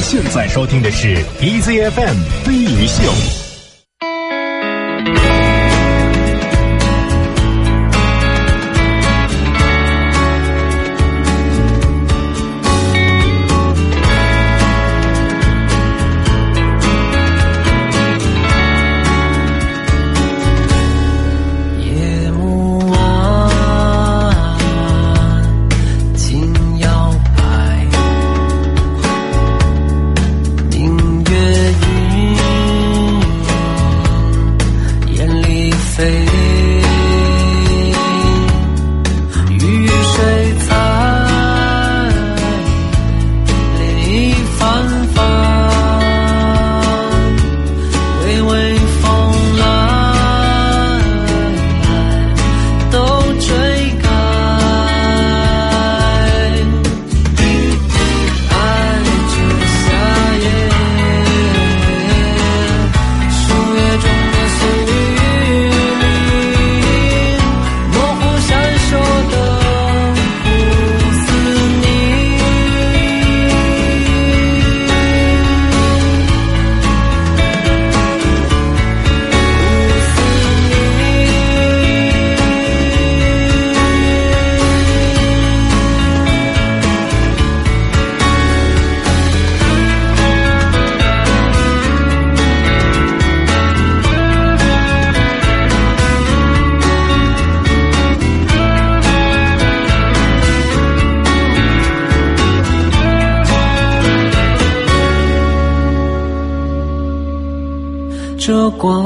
现在收听的是 EZFM 飞鱼秀。光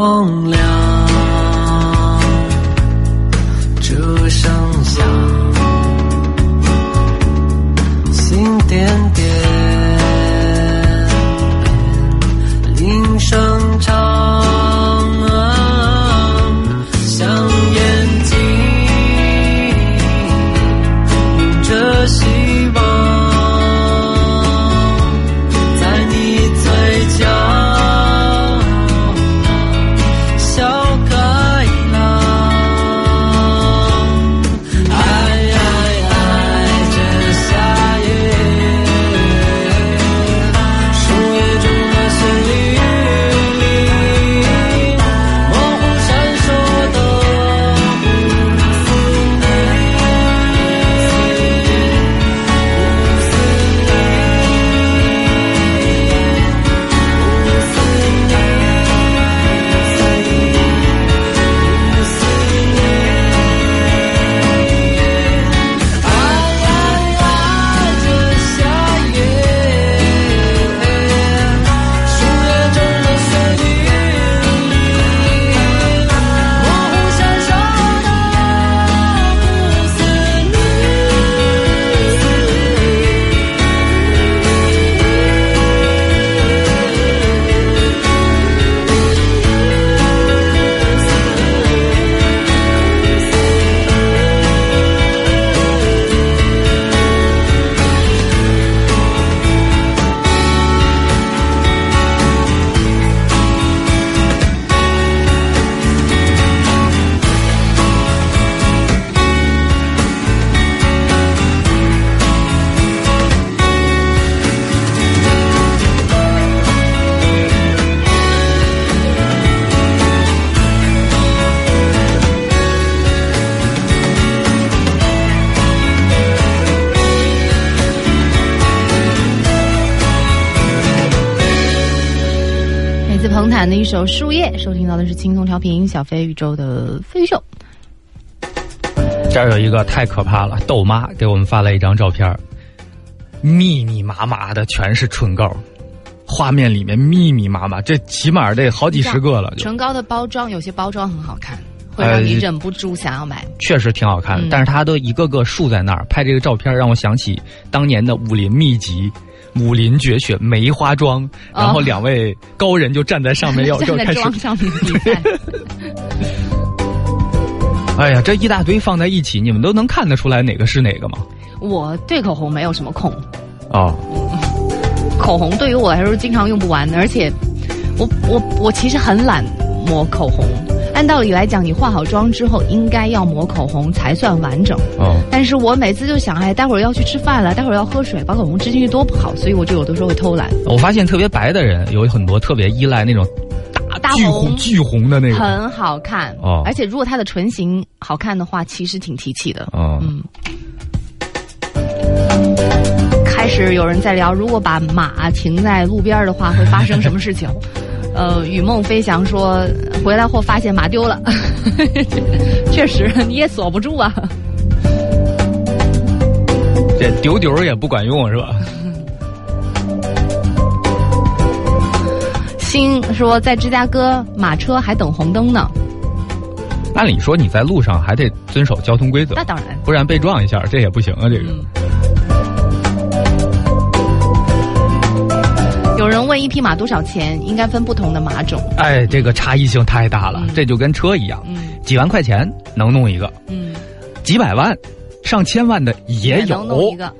首《树叶》，收听到的是轻松调频小飞宇宙的飞鱼秀。这儿有一个太可怕了，豆妈给我们发了一张照片，密密麻麻的全是唇膏，画面里面密密麻麻，这起码得好几十个了，唇膏的包装有些包装很好看，会让你呃忍不住想要买。确实挺好看的。嗯但是它都一个个竖在那儿，拍这个照片让我想起当年的武林秘籍。武林绝学梅花桩，然后两位高人就站在上面要站在 要开始上面比赛，哎呀，这一大堆放在一起，你们都能看得出来哪个是哪个吗？我对口红没有什么控，哦，口红对于我来说经常用不完，而且我我我其实很懒抹口红，哎，按道理来讲，你化好妆之后应该要抹口红才算完整。哦，但是我每次就想，哎，待会儿要去吃饭了，待会儿要喝水，把口红吃进去多不好，所以我就有的时候会偷懒。我发现特别白的人有很多特别依赖那种大巨大红红巨红的那个。很好看哦而且如果它的唇形好看的话，其实挺提气的。哦，嗯。开始有人在聊，如果把马停在路边的话，会发生什么事情？呃，雨梦飞翔说，回来后发现马丢了，确实你也锁不住啊。这丢丢也不管用是吧？星说，在芝加哥马车还等红灯呢，按理说你在路上还得遵守交通规则那，当然。不然被撞一下这也不行啊。这个、嗯。有人问一匹马多少钱？应该分不同的马种。哎，这个差异性太大了，嗯这就跟车一样，嗯几万块钱能弄一个，嗯，几百万、上千万的也有能，弄一个。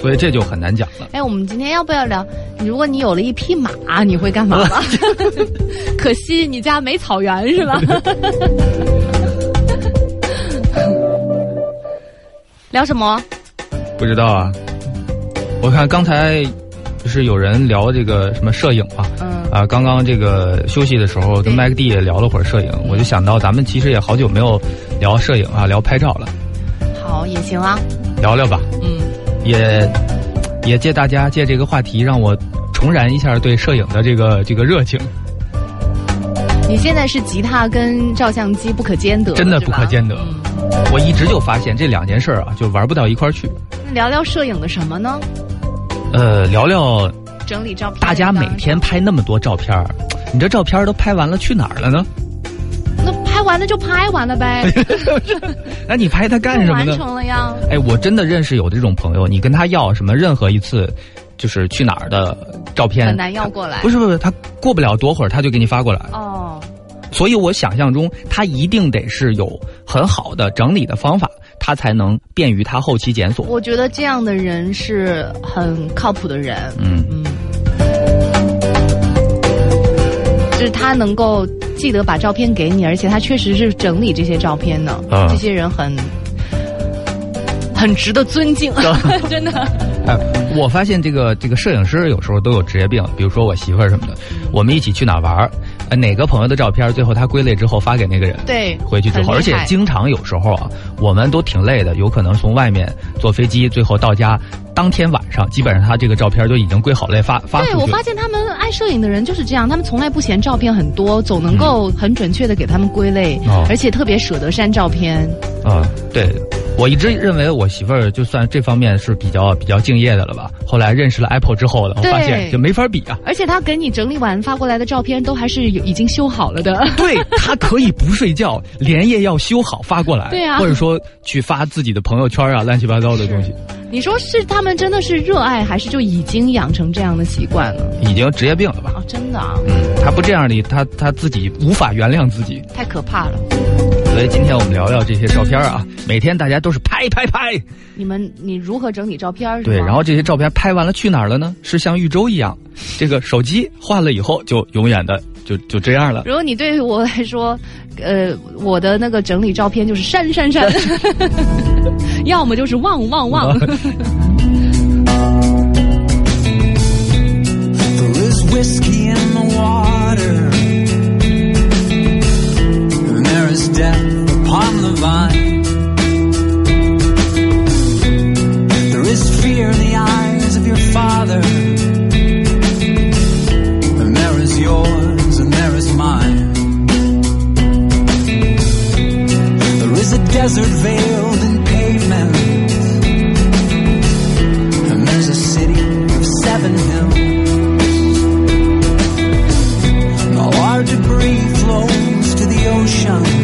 所以这就很难讲了。哎，我们今天要不要聊？如果你有了一匹马，你会干嘛吧？可惜你家没草原是吧？聊什么？不知道啊，我看刚才就是有人聊这个什么摄影嘛，嗯。啊，刚刚这个休息的时候跟麦克蒂也聊了会儿摄影，我就想到咱们其实也好久没有聊摄影啊，聊拍照了，好也行啊。聊聊吧，嗯，也也借大家借这个话题让我重燃一下对摄影的这个这个热情，你现在是吉他跟照相机不可兼得，真的不可兼得。嗯。我一直就发现这两件事儿啊就玩不到一块儿去，那聊聊摄影的什么呢？呃，聊聊整理照片。大家每天拍那么多照片儿，你这照片儿都拍完了去哪儿了呢？那拍完了就拍完了呗，那你拍它干什么呢完？成了呀。哎，我真的认识有这种朋友，你跟他要什么任何一次，就是去哪儿的照片，很难要过来不是不是，他过不了多会儿他就给你发过来，哦，所以我想象中他一定得是有很好的整理的方法，他才能便于他后期检索。我觉得这样的人是很靠谱的人。嗯，嗯，就是他能够记得把照片给你，而且他确实是整理这些照片的。啊这些人很很值得尊敬，真的。哎，我发现这个这个摄影师有时候都有职业病，比如说我媳妇儿什么的，我们一起去哪儿玩儿，呃，哪个朋友的照片，最后他归类之后发给那个人。对，回去之后，而且经常有时候啊，我们都挺累的，有可能从外面坐飞机，最后到家，当天晚上基本上他这个照片就已经归好类发发出对。我发现他们爱摄影的人就是这样，他们从来不嫌照片很多，总能够很准确的给他们归类，而且特别舍得删照片。啊、对，我一直认为我媳妇儿就算这方面是比较比较敬业的了吧。后来认识了 Apple 之后呢，我发现就没法比啊。而且他给你整理完发过来的照片，都还是有已经修好了的。对他可以不睡觉，连夜要修好发过来，对啊或者说去发自己的朋友圈啊，乱七八糟的东西，你说是他们真的是热爱，还是就已经养成这样的习惯了？已经职业病了吧？哦，真的啊，嗯，他不这样的，他他自己无法原谅自己。太可怕了。所以今天我们聊聊这些照片啊，每天大家都是拍拍拍，你们你如何整理照片？是对，然后这些照片拍完了去哪儿了呢？是像玉州一样，这个手机换了以后就永远的就就这样了。如果你对我来说，呃，我的那个整理照片就是删删删，要么就是忘忘忘。There is whiskey in the water, and there is death upon the vine. There is fear in the eyes of your father, and there is yours, and there is mine. There is a desert veiled in pavement, and there's a city of seven hills. All our debris flows to the ocean.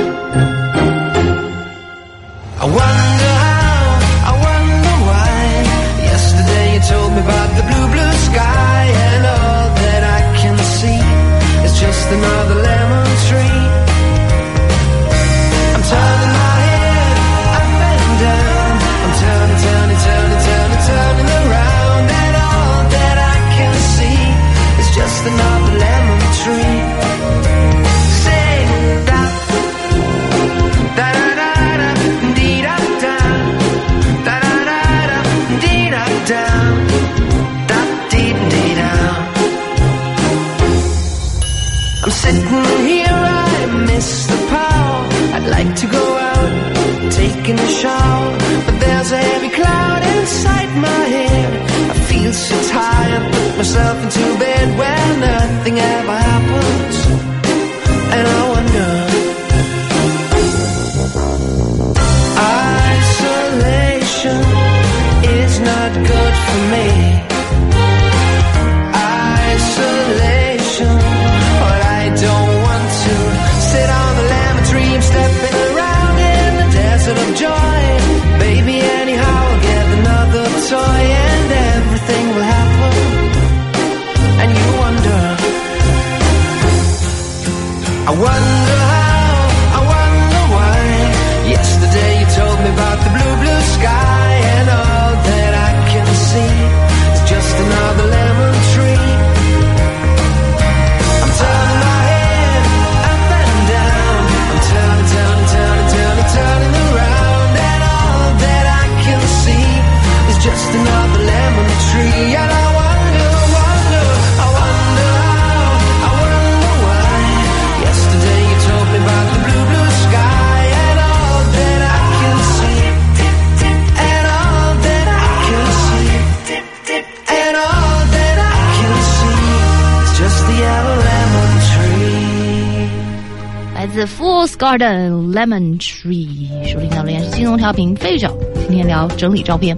Garden Lemon Tree，收听到的也是金融调频费角，今天聊整理照片。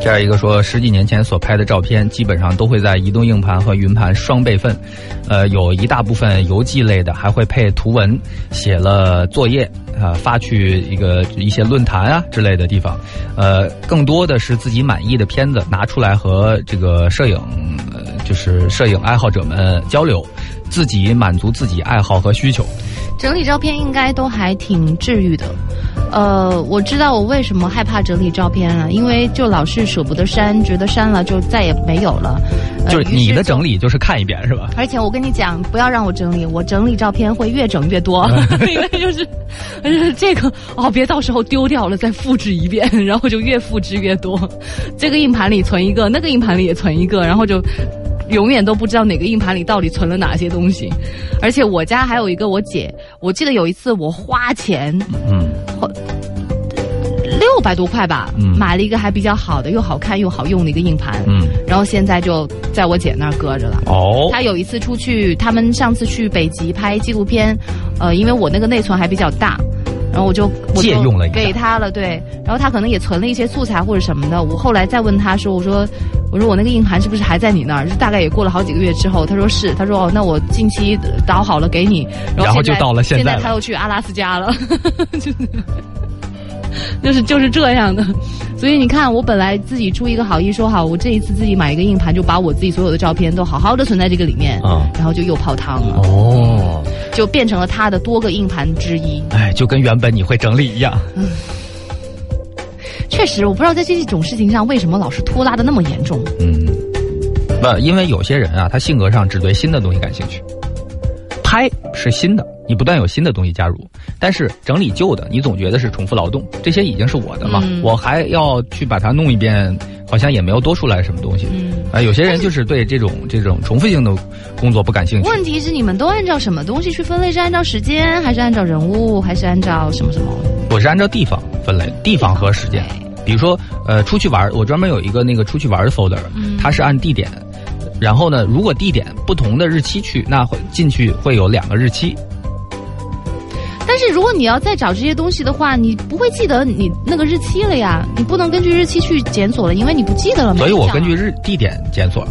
这样一个说，十几年前所拍的照片，基本上都会在移动硬盘和云盘双备份，呃，有一大部分邮寄类的还会配图文，写了作业啊、发去一个一些论坛啊之类的地方，呃，更多的是自己满意的片子拿出来和这个摄影，就是摄影爱好者们交流，自己满足自己爱好和需求。整理照片应该都还挺治愈的。呃，我知道我为什么害怕整理照片了，因为就老是舍不得删，觉得删了就再也没有了。呃就是你的整理。就是看一遍是吧？而且我跟你讲，不要让我整理，我整理照片会越整越多，因为就是，就是这个哦，别到时候丢掉了再复制一遍，然后就越复制越多。这个硬盘里存一个，那个硬盘里也存一个，然后就永远都不知道哪个硬盘里到底存了哪些东西。而且我家还有一个我姐，我记得有一次我花钱嗯。六百多块吧，嗯。买了一个还比较好的、又好看又好用的一个硬盘，嗯，然后现在就在我姐那儿搁着了。哦，她有一次出去，他们上次去北极拍纪录片，呃，因为我那个内存还比较大，然后我就借用了给他了，对，然后他可能也存了一些素材或者什么的。我后来再问他说，我说我说我那个硬盘是不是还在你那儿？就大概也过了好几个月之后，他说是，他说哦，那我近期导好了给你，然后就到了现在现在他又去阿拉斯加了，就是。就是就是这样的，所以你看，我本来自己出一个好意，说好我这一次自己买一个硬盘，就把我自己所有的照片都好好的存在这个里面，啊然后就又泡汤了，哦，就变成了他的多个硬盘之一。哎，就跟原本你会整理一样。嗯确实，我不知道在这种事情上为什么老是拖拉的那么严重。嗯，不，因为有些人啊，他性格上只对新的东西感兴趣。拍是新的，你不断有新的东西加入，但是整理旧的，你总觉得是重复劳动，这些已经是我的了，嗯我还要去把它弄一遍，好像也没有多出来什么东西。嗯啊、有些人就是对这种这种重复性的工作不感兴趣。问题是你们都按照什么东西去分类？是按照时间，还是按照人物，还是按照什么什么？我是按照地方分类，地方和时间。比如说，呃，出去玩儿，我专门有一个那个出去玩儿的 folder，、它是按地点。然后呢，如果地点不同的日期去，那会进去会有两个日期。但是如果你要再找这些东西的话，你不会记得你那个日期了呀，你不能根据日期去检索了，因为你不记得了嘛。所以我根据日日地点检索。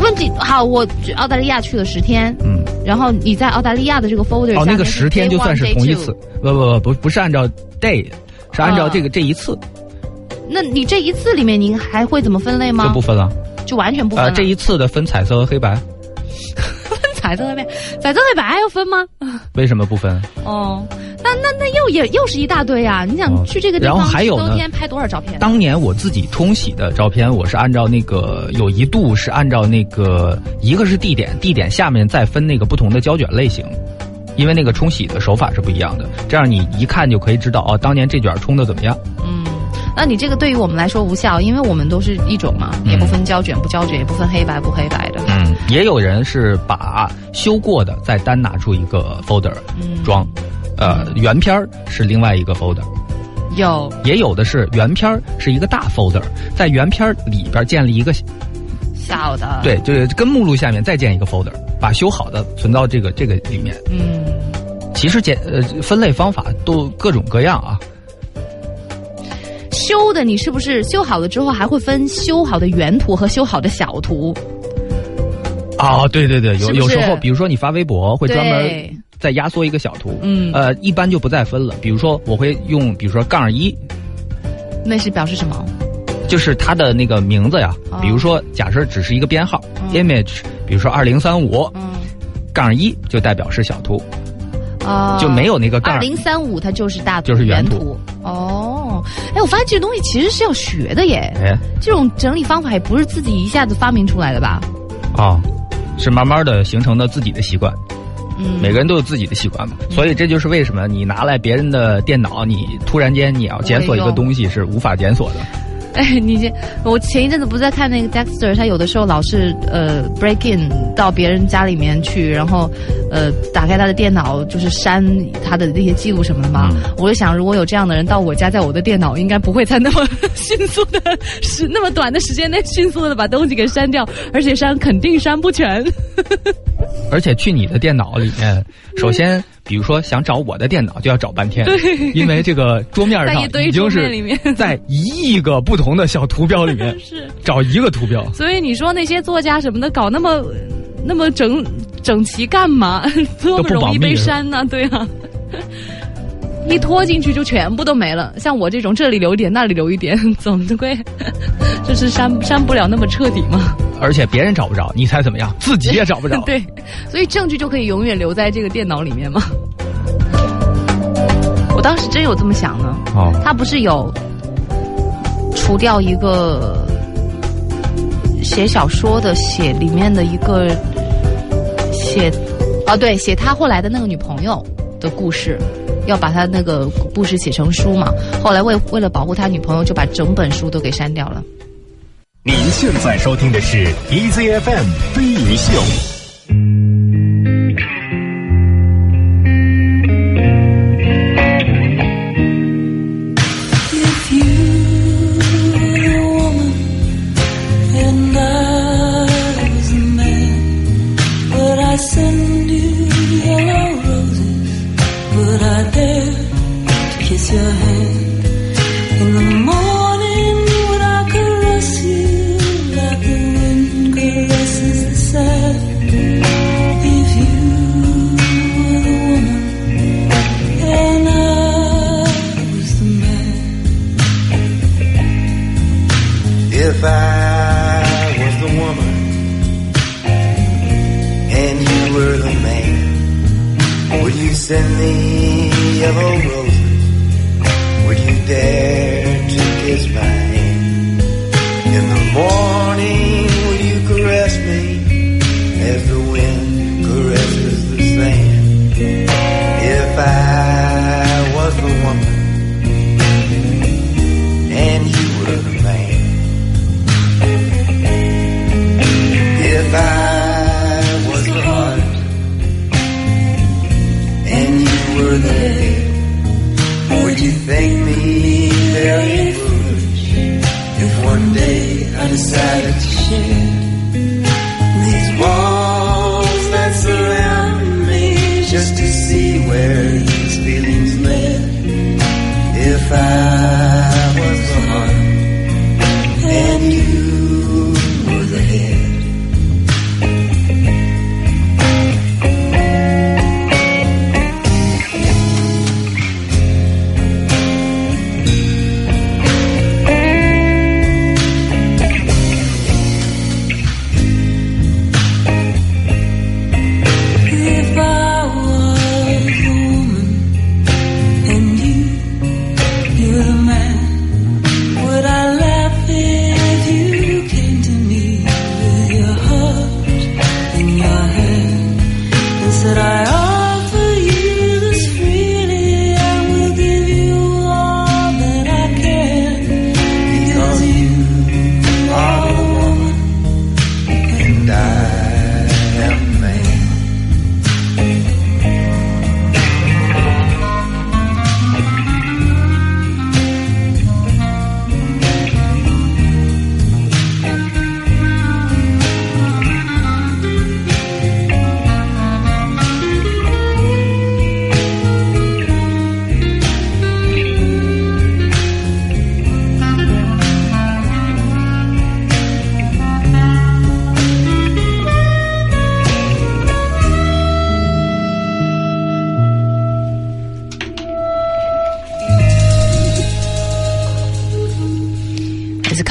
问题好，我澳大利亚去了十天，嗯，然后你在澳大利亚的这个 folder 哦，那个十天就算是同一次，不不不不不是按照 day，是按照啊这个、这一次那你这一次里面，您还会怎么分类吗？就不分了。就完全不分呃，了。这一次的分彩色和黑白，分彩色黑白，彩色黑白还要分吗？为什么不分？哦，那那那又也又是一大堆啊！你想哦去这个地然后方，还有呢当天拍多少照片？当年我自己冲洗的照片，我是按照那个有一度是按照那个一个是地点，地点下面再分那个不同的胶卷类型，因为那个冲洗的手法是不一样的，这样你一看就可以知道哦，当年这卷冲的怎么样。嗯，那你这个对于我们来说无效，因为我们都是一种嘛，嗯也不分胶卷不胶卷，也不分黑白不黑白的。嗯，也有人是把修过的再单拿出一个 folder 嗯装，呃，原片儿是另外一个 folder。有也有的是原片儿是一个大 folder，在原片儿里边建立一个小的，，对，就是跟目录下面再建一个 folder，把修好的存到这个这个里面。嗯，其实简呃分类方法都各种各样啊。修的你是不是修好了之后还会分修好的原图和修好的小图？啊，对对对，有有时候，比如说你发微博会专门对再压缩一个小图，嗯呃，一般就不再分了。比如说我会用，比如说杠一，那是表示什么？就是它的那个名字呀。哦比如说，假设只是一个编号、嗯 image，比如说二零三五嗯，杠一就代表是小图，啊，就没有那个杠二零三五，它就是大图就是原图。哦，哎，我发现这个东西其实是要学的耶。哎这种整理方法也不是自己一下子发明出来的吧？啊、是慢慢的形成的自己的习惯。嗯，每个人都有自己的习惯嘛，所以这就是为什么你拿来别人的电脑，你突然间你要检索一个东西是无法检索的。哎，你这我前一阵子不是在看那个 Dexter，他有的时候老是呃 break in 到别人家里面去，然后呃打开他的电脑，就是删他的那些记录什么的嘛。嗯我就想，如果有这样的人到我家，在我的电脑应该不会在那么 迅速的是那么短的时间内迅速的把东西给删掉，而且删肯定删不全。而且去你的电脑里面，首先，比如说想找我的电脑就要找半天，因为这个桌面上已经是在一亿个不同的小图标里面 是，找一个图标。所以你说那些作家什么的搞那么那么整整齐干嘛？多么容易被删呢？对啊。一拖进去就全部都没了，像我这种这里留一点，那里留一点，总归就是删删不了那么彻底嘛。而且别人找不着，你猜怎么样？自己也找不着。对，所以证据就可以永远留在这个电脑里面吗。我当时真有这么想呢。哦，他不是有除掉一个写小说的写里面的一个写哦对写他后来的那个女朋友的故事，要把他那个故事写成书嘛。后来为为了保护他女朋友，就把整本书都给删掉了。您现在收听的是 EZFM 飞鱼秀。in the yellow rose.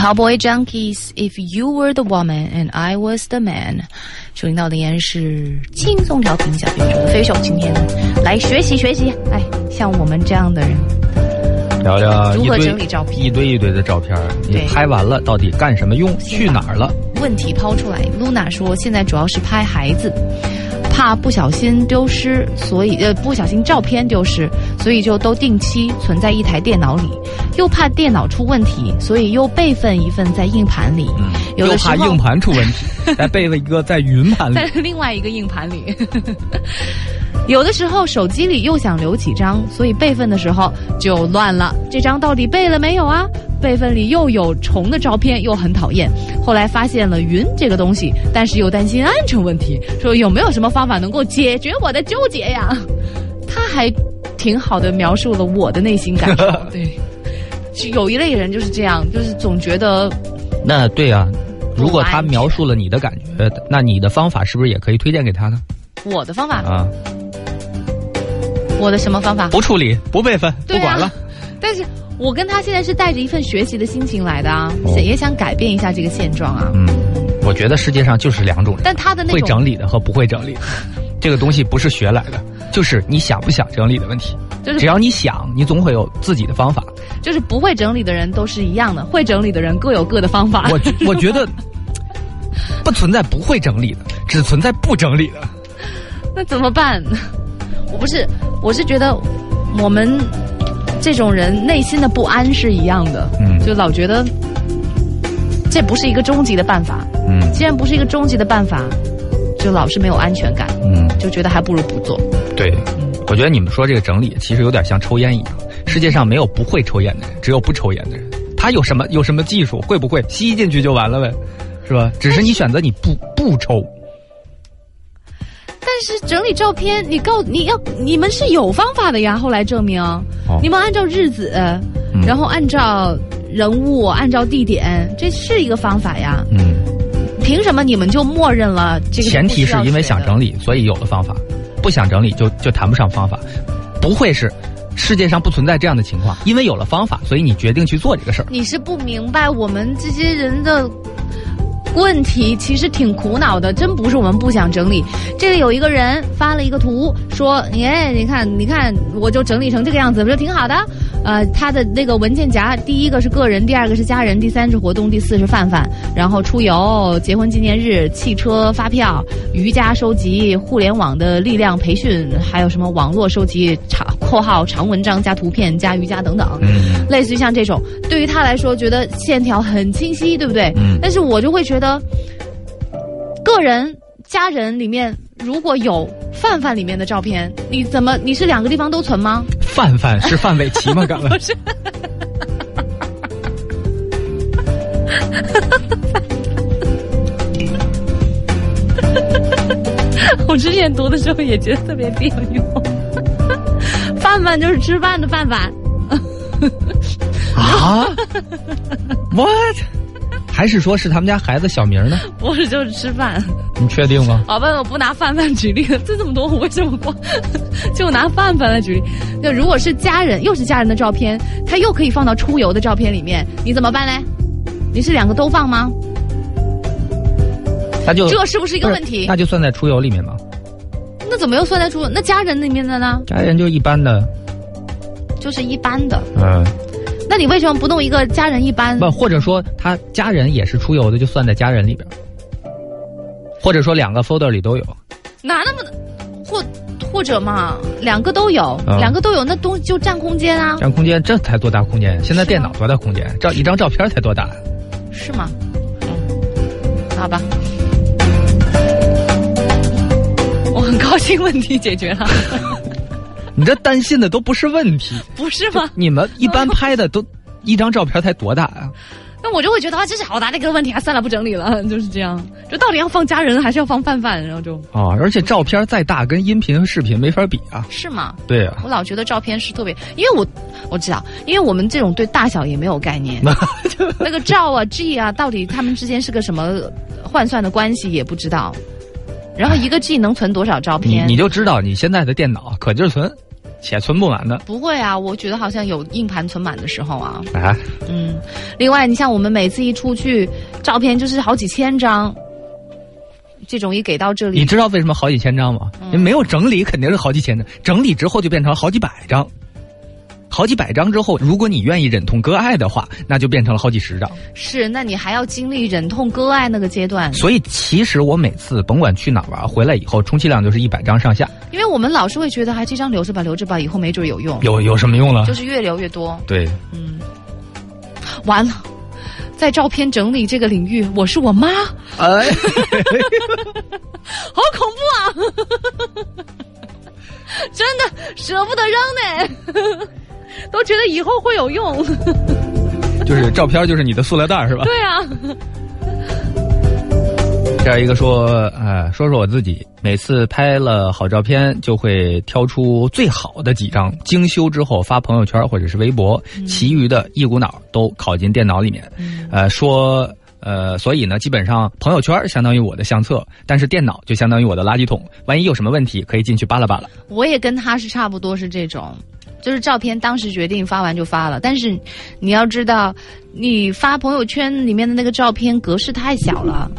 Cowboy Junkies. If you were the woman and I was the man，收听到的依然是轻松调频小编说的飞手，今天来学习学习。哎，像我们这样的人，聊聊如何整理照片一堆一堆的照片，你拍完了到底干什么用？去哪儿了？问题抛出来，Luna 说现在主要是拍孩子，怕不小心丢失，所以呃不小心照片丢失，所以就都定期存在一台电脑里，又怕电脑出问题，所以又备份一份在硬盘里，有又的时候怕硬盘出问题，再备了一个在云盘里 在。另外一个硬盘里。有的时候手机里又想留几张，所以备份的时候就乱了。这张到底备了没有啊？备份里又有虫的照片，又很讨厌。后来发现了云这个东西，但是又担心安全问题，说有没有什么方法能够解决我的纠结呀？他还挺好的描述了我的内心感受。对，就有一类人就是这样，就是总觉得那对啊，如果他描述了你的感觉，那你的方法是不是也可以推荐给他呢？我的方法，啊，我的什么方法？不处理，不备份，啊不管了。但是我跟他现在是带着一份学习的心情来的啊，哦也想改变一下这个现状啊。嗯，我觉得世界上就是两种人，但他的那会整理的和不会整理的。这个东西不是学来的，就是你想不想整理的问题。就是只要你想，你总会有自己的方法。就是不会整理的人都是一样的，会整理的人各有各的方法。我觉我觉得不存在不会整理的，只存在不整理的。那怎么办？我不是，我是觉得我们这种人内心的不安是一样的，嗯就老觉得这不是一个终极的办法。嗯既然不是一个终极的办法，就老是没有安全感，嗯，就觉得还不如不做。对，嗯我觉得你们说这个整理其实有点像抽烟一样，世界上没有不会抽烟的人，只有不抽烟的人。他有什么有什么技术，会不会吸进去就完了呗，是吧？只是你选择你不不抽。但是整理照片，你告你要你们是有方法的呀。后来证明，你们按照日子，然后按照人物，按照地点，这是一个方法呀。嗯，凭什么你们就默认了这个？前提是因为想整理，所以有了方法；不想整理就就谈不上方法。不会是世界上不存在这样的情况，因为有了方法，所以你决定去做这个事儿。你是不明白我们这些人的问题，其实挺苦恼的。真不是我们不想整理。这里有一个人发了一个图，说：“耶，你看，你看，我就整理成这个样子，不就挺好的？”呃，他的那个文件夹，第一个是个人，第二个是家人，第三是活动，第四是范范。然后出游、结婚纪念日、汽车发票、瑜伽收集、互联网的力量培训，还有什么网络收集长（括号长文章加图片加瑜伽等等）。嗯类似于像这种，对于他来说，觉得线条很清晰，对不对？嗯但是我就会觉得，个人、家人里面如果有范范里面的照片，你怎么你是两个地方都存吗？范范是范伟琪吗？刚刚 不是。我之前读的时候也觉得特别别扭，饭饭就是吃饭的饭饭。啊？What？还是说是他们家孩子小名呢？不是，就是吃饭。你确定吗？好吧，我不拿范范举例了，这这么多，我为什么光就拿范范来举例？那如果是家人，又是家人的照片，他又可以放到出游的照片里面，你怎么办嘞？你是两个都放吗？那就这是不是一个问题？那就算在出游里面吧。那怎么又算在出？那家人里面的呢？家人就一般的，就是一般的。嗯，那你为什么不弄一个家人一般？不，或者说他家人也是出游的，就算在家人里边。或者说两个 folder 里都有，哪那么或或者嘛，两个都有，啊两个都有，那东西就占空间啊，占空间，这才多大空间？现在电脑多大空间？照一张照片才多大？是吗？嗯，好吧。我很高兴，问题解决了，你这担心的都不是问题，不是吗？你们一般拍的都 一张照片才多大啊？那我就会觉得啊，这是好大的一个问题啊，算了，不整理了，就是这样。就到底要放家人还是要放范范？然后就啊，而且照片再大，跟音频和视频没法比啊。是吗？对啊，我老觉得照片是特别，因为我我知道，因为我们这种对大小也没有概念，那个照啊、G 啊，到底他们之间是个什么换算的关系也不知道。然后一个 G 能存多少照你片？你就知道你现在的电脑可劲儿存，且存不满的。不会啊，我觉得好像有硬盘存满的时候啊。啊，嗯，另外，你像我们每次一出去，照片就是好几千张，这种一给到这里你，知道为什么好几千张吗？没有整理，肯定是好几千张。整理之后就变成好几百张，好几百张之后，如果你愿意忍痛割爱的话，那就变成了好几十张。是，那你还要经历忍痛割爱那个阶段，所以其实我每次甭管去哪儿玩，回来以后充其量就是一百张上下，因为我们老是会觉得，还这张留着吧，留着吧，以后没准有用，有有什么用了？就是越留越多。对，嗯，完了，在照片整理这个领域，我是我妈，哎，好恐怖啊！真的舍不得扔呢，都觉得以后会有用。就是照片就是你的塑料袋是吧？对啊，这样一个说，呃，说说我自己，每次拍了好照片，就会挑出最好的几张，精修之后发朋友圈或者是微博，其余的一股脑都拷进电脑里面。呃，说，呃，所以呢，基本上朋友圈相当于我的相册，但是电脑就相当于我的垃圾桶，万一有什么问题，可以进去扒拉扒拉。我也跟他是差不多是这种，就是照片当时决定发完就发了，但是你要知道，你发朋友圈里面的那个照片格式太小了。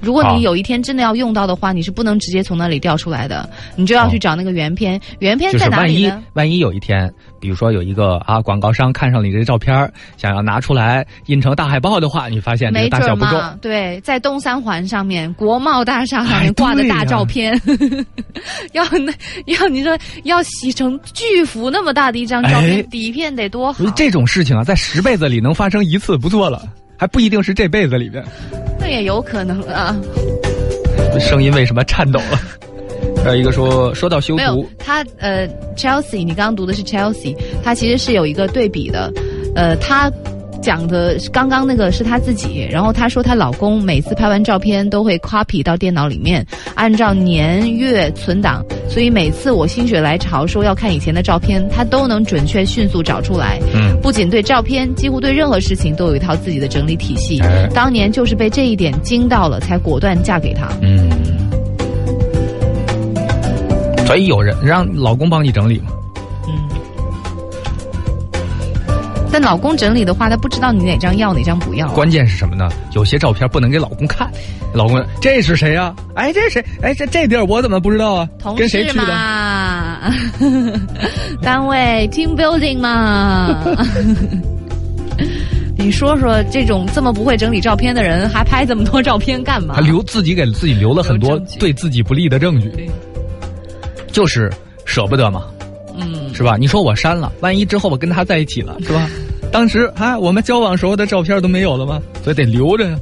如果啊你有一天真的要用到的话，你是不能直接从那里调出来的，你就要去找那个原片。原片在就是万一哪里呢？万一有一天，比如说有一个啊广告商看上你这照片，想要拿出来印成大海报的话，你发现没个大小不够。准嘛，对，在东三环上面，国贸大厦上哎面挂的大照片，要那 要你说要洗成巨幅那么大的一张照片，哎底片得多好不是，这种事情啊，在十辈子里能发生一次不错了，还不一定是这辈子里边。那也有可能啊。声音为什么颤抖了？还有一个说，说到修图，，他呃，Chelsea，你刚刚读的是 Chelsea，他其实是有一个对比的，呃，他。讲的是刚刚那个是她自己，然后她说她老公每次拍完照片都会 copy 到电脑里面，按照年月存档，所以每次我心血来潮说要看以前的照片，她都能准确迅速找出来。嗯，不仅对照片，几乎对任何事情都有一套自己的整理体系。哎当年就是被这一点惊到了，才果断嫁给他。嗯，所以有人让老公帮你整理吗？但老公整理的话，他不知道你哪张要哪张不要。关键是什么呢？有些照片不能给老公看，老公这是谁呀、哎，这是谁？哎，这这地儿我怎么不知道啊？同事跟谁去的？嘛，单位 team building 嘛。你说说，这种这么不会整理照片的人，还拍这么多照片干嘛还？留自己给自己留了很多对自己不利的证据，就是舍不得嘛，嗯，是吧？你说我删了，万一之后我跟他在一起了，是吧？当时啊，我们交往时候的照片都没有了吗？所以得留着呀。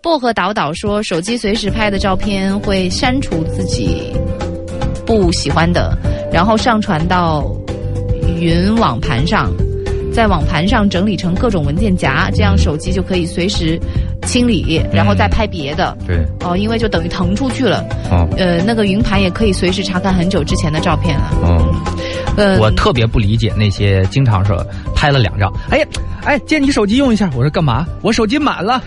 薄荷导导说，手机随时拍的照片会删除自己不喜欢的，然后上传到云网盘上。在网盘上整理成各种文件夹，这样手机就可以随时清理，然后再拍别的。对，哦，因为就等于腾出去了。哦呃，那个云盘也可以随时查看很久之前的照片了。哦，呃，我特别不理解那些经常说拍了两张，哎呀，哎，借你手机用一下。我说干嘛？我手机满了。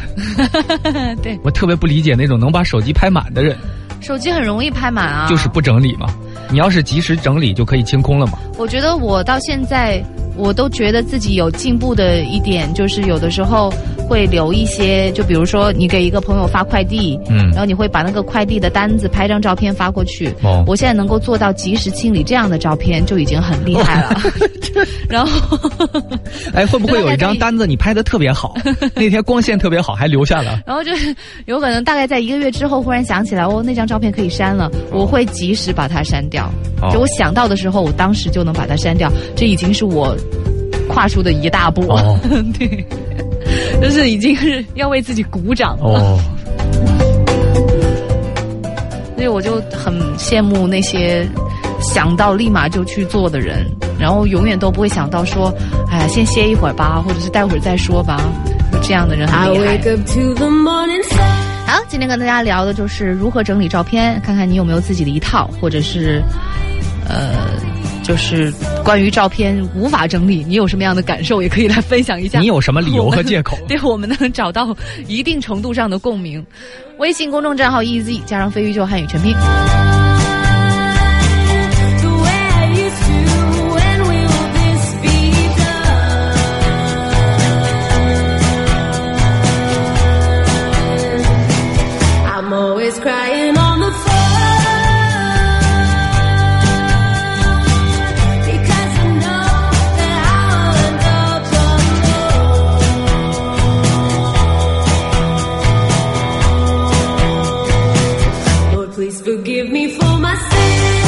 对我特别不理解那种能把手机拍满的人，手机很容易拍满啊。就是不整理嘛。你要是及时整理，就可以清空了嘛。我觉得我到现在，我都觉得自己有进步的一点，就是有的时候会留一些，就比如说你给一个朋友发快递，嗯然后你会把那个快递的单子拍张照片发过去。哦我现在能够做到及时清理这样的照片，就已经很厉害了。然后，哎，会不会有一张单子你拍的特别好，那天光线特别好，还留下了？然后就有可能大概在一个月之后，忽然想起来，哦，那张照片可以删了，我会及时把它删掉。哦就我想到的时候，我当时就能把它删掉，这已经是我跨出的一大步。哦 对，就是已经是要为自己鼓掌了。哦，所以我就很羡慕那些想到立马就去做的人，然后永远都不会想到说，哎呀，先歇一会儿吧，或者是待会儿再说吧。就这样的人 I 很厉害好，今天跟大家聊的就是如何整理照片，看看你有没有自己的一套，或者是，呃，就是关于照片无法整理，你有什么样的感受，也可以来分享一下。你有什么理由和借口？对我们能找到一定程度上的共鸣。微信公众账号 easy 加上飞鱼就汉语全拼。Forgive me for my sins.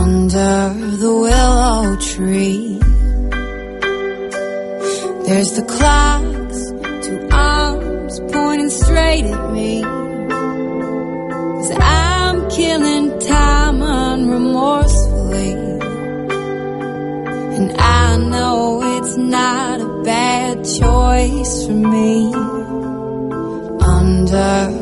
Under the willow tree. There's the clock's two arms pointing straight at me. Cause I'm killing time unremorsefully. And I know it's not a bad choice for me. Under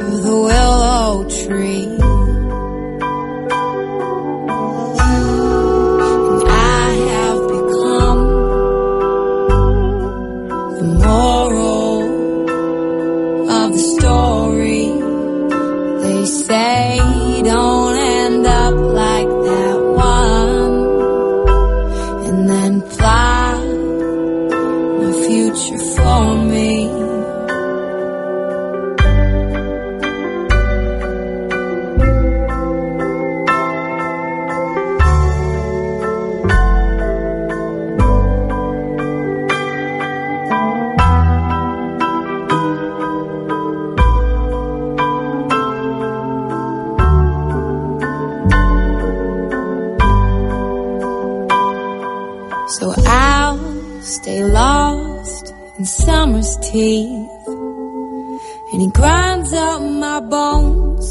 bones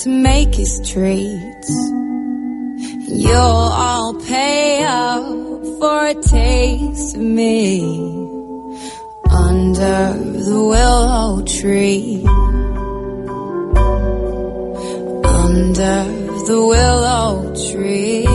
to make his treats. You'll all pay up for a taste of me under the willow tree. Under the willow tree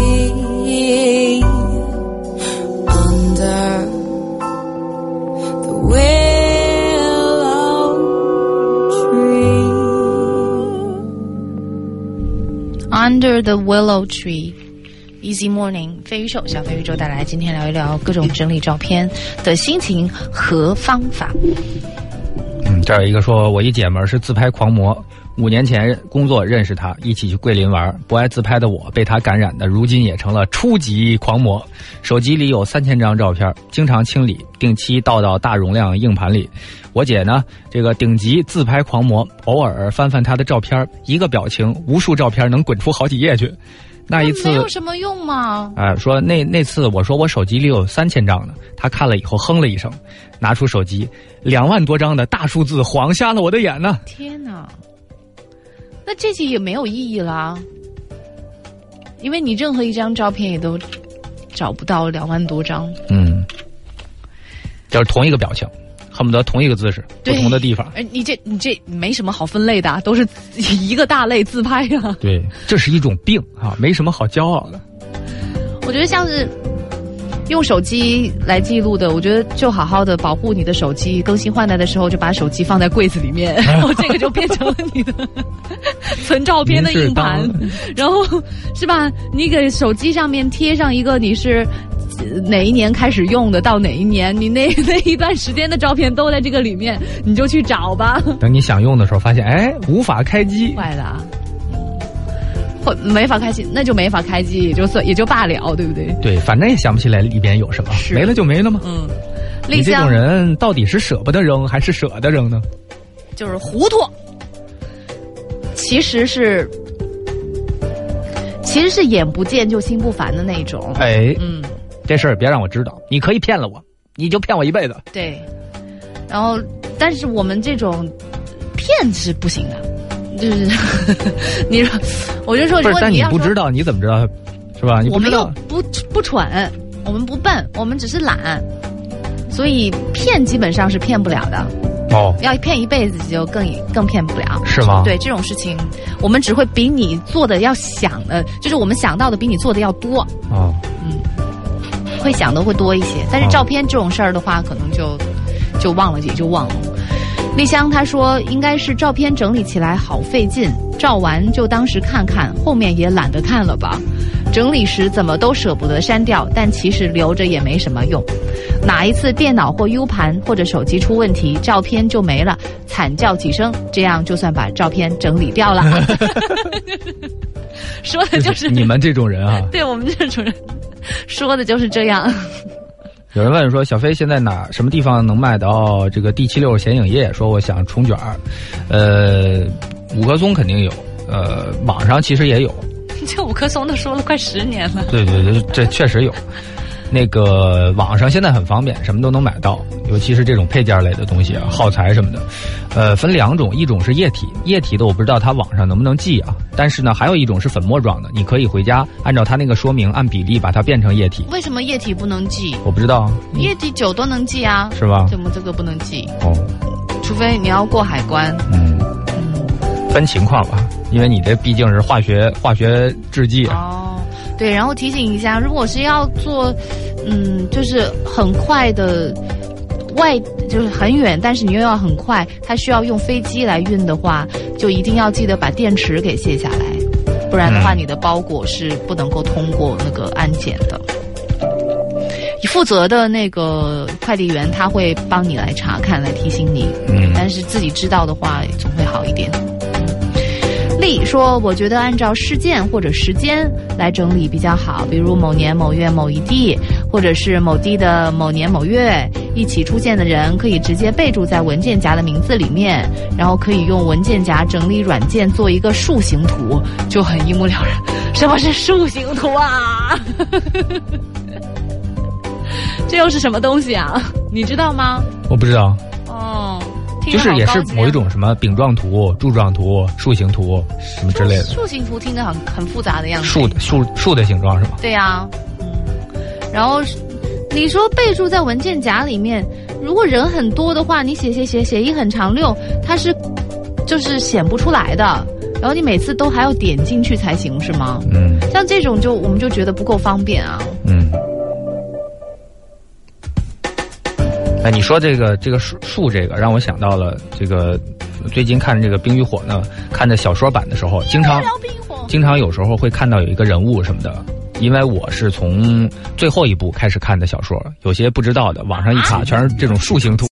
Under the Willow Tree。Easy Morning，飞鱼秀小飞鱼周带来，今天聊一聊各种整理照片的心情和方法。嗯，这儿有一个说，我一姐们儿是自拍狂魔，五年前工作认识她，一起去桂林玩。不爱自拍的我被她感染的，如今也成了初级狂魔。手机里有三千张照片，经常清理，定期倒到大容量硬盘里。我姐呢，这个顶级自拍狂魔，偶尔翻翻她的照片，一个表情，无数照片能滚出好几页去。那一次没有什么用吗？哎，说那那次我说我手机里有三千张呢，他看了以后哼了一声，拿出手机，两万多张的大数字晃瞎了我的眼呢。天哪，那这集也没有意义啦，因为你任何一张照片也都找不到两万多张。嗯，就是同一个表情，恨不得同一个姿势，不同的地方。哎，你这你这没什么好分类的啊，都是 一个大类自拍啊。对，这是一种病啊，没什么好骄傲的。我觉得像是用手机来记录的，我觉得就好好的保护你的手机，更新换代的时候就把手机放在柜子里面，然后这个就变成了你的 存照片的硬盘，然后是吧？你给手机上面贴上一个你是。呃哪一年开始用的，到哪一年，你那那一段时间的照片都在这个里面，你就去找吧。等你想用的时候，发现哎无法开机。坏了啊，会没法开机，那就没法开机，也就算也就罢了，对不对？对，反正也想不起来里边有什么，没了就没了嘛。嗯，你这种人到底是舍不得扔还是舍得扔呢？就是糊涂，其实是其实是眼不见就心不烦的那种。哎，嗯，这事儿别让我知道，你可以骗了我，你就骗我一辈子。对。然后，但是我们这种骗是不行的，就是你说，我就说，不是，但你如果要说不知道，你怎么知道？是吧？你我们又不。不不蠢，我们不笨，我们只是懒，所以骗基本上是骗不了的。哦，要骗一辈子就更更骗不了，是吗对这种事情，我们只会比你做的要想的，就是我们想到的比你做的要多，啊哦，会想的会多一些。但是哦照片这种事儿的话，可能就就忘了也就忘了。丽香她说，应该是照片整理起来好费劲，照完就当时看看，后面也懒得看了吧。整理时怎么都舍不得删掉，但其实留着也没什么用。哪一次电脑或 U 盘或者手机出问题，照片就没了，惨叫几声，这样就算把照片整理掉了。说的就是你们这种人啊。对我们这种人说的就是这样。有人问说，小飞现在哪什么地方能买到这个 D 七六显影液？说我想冲卷儿，呃，五棵松肯定有，呃，网上其实也有，这五棵松都说了快十年了。对对对，这确实有。那个网上现在很方便，什么都能买到，尤其是这种配件类的东西啊，耗材什么的。呃，分两种，一种是液体，液体的我不知道它网上能不能寄啊。但是呢，还有一种是粉末状的，你可以回家按照它那个说明，按比例把它变成液体。为什么液体不能寄？我不知道啊，液体酒都能寄啊，是吧？怎么这个不能寄？哦，除非你要过海关。嗯，分情况吧，因为你这毕竟是化学化学制剂啊。哦，对，然后提醒一下，如果是要做，嗯，就是很快的外，就是很远，但是你又要很快，它需要用飞机来运的话，就一定要记得把电池给卸下来，不然的话，嗯你的包裹是不能够通过那个安检的。负责的那个快递员他会帮你来查看，来提醒你。嗯但是自己知道的话，总会好一点。丽说：“我觉得按照事件或者时间来整理比较好，比如某年某月某一地，或者是某地的某年某月一起出现的人，可以直接备注在文件夹的名字里面，然后可以用文件夹整理软件做一个树形图，就很一目了然。什么是树形图啊？这又是什么东西啊？你知道吗？我不知道，哦，就是也是某一种什么饼状图、柱状图、树形图什么之类的，树形图听着很很复杂的样子。树的树树的形状是吗？对呀、嗯，然后你说备注在文件夹里面，如果人很多的话，你写写写写一很长溜，它是就是显不出来的。然后你每次都还要点进去才行，是吗？嗯像这种就我们就觉得不够方便啊。嗯。哎，你说这个这个树树这个，让我想到了这个最近看这个《冰与火》呢，看的小说版的时候，经常经常有时候会看到有一个人物什么的，因为我是从最后一部开始看的小说，有些不知道的，网上一查全是这种树形图。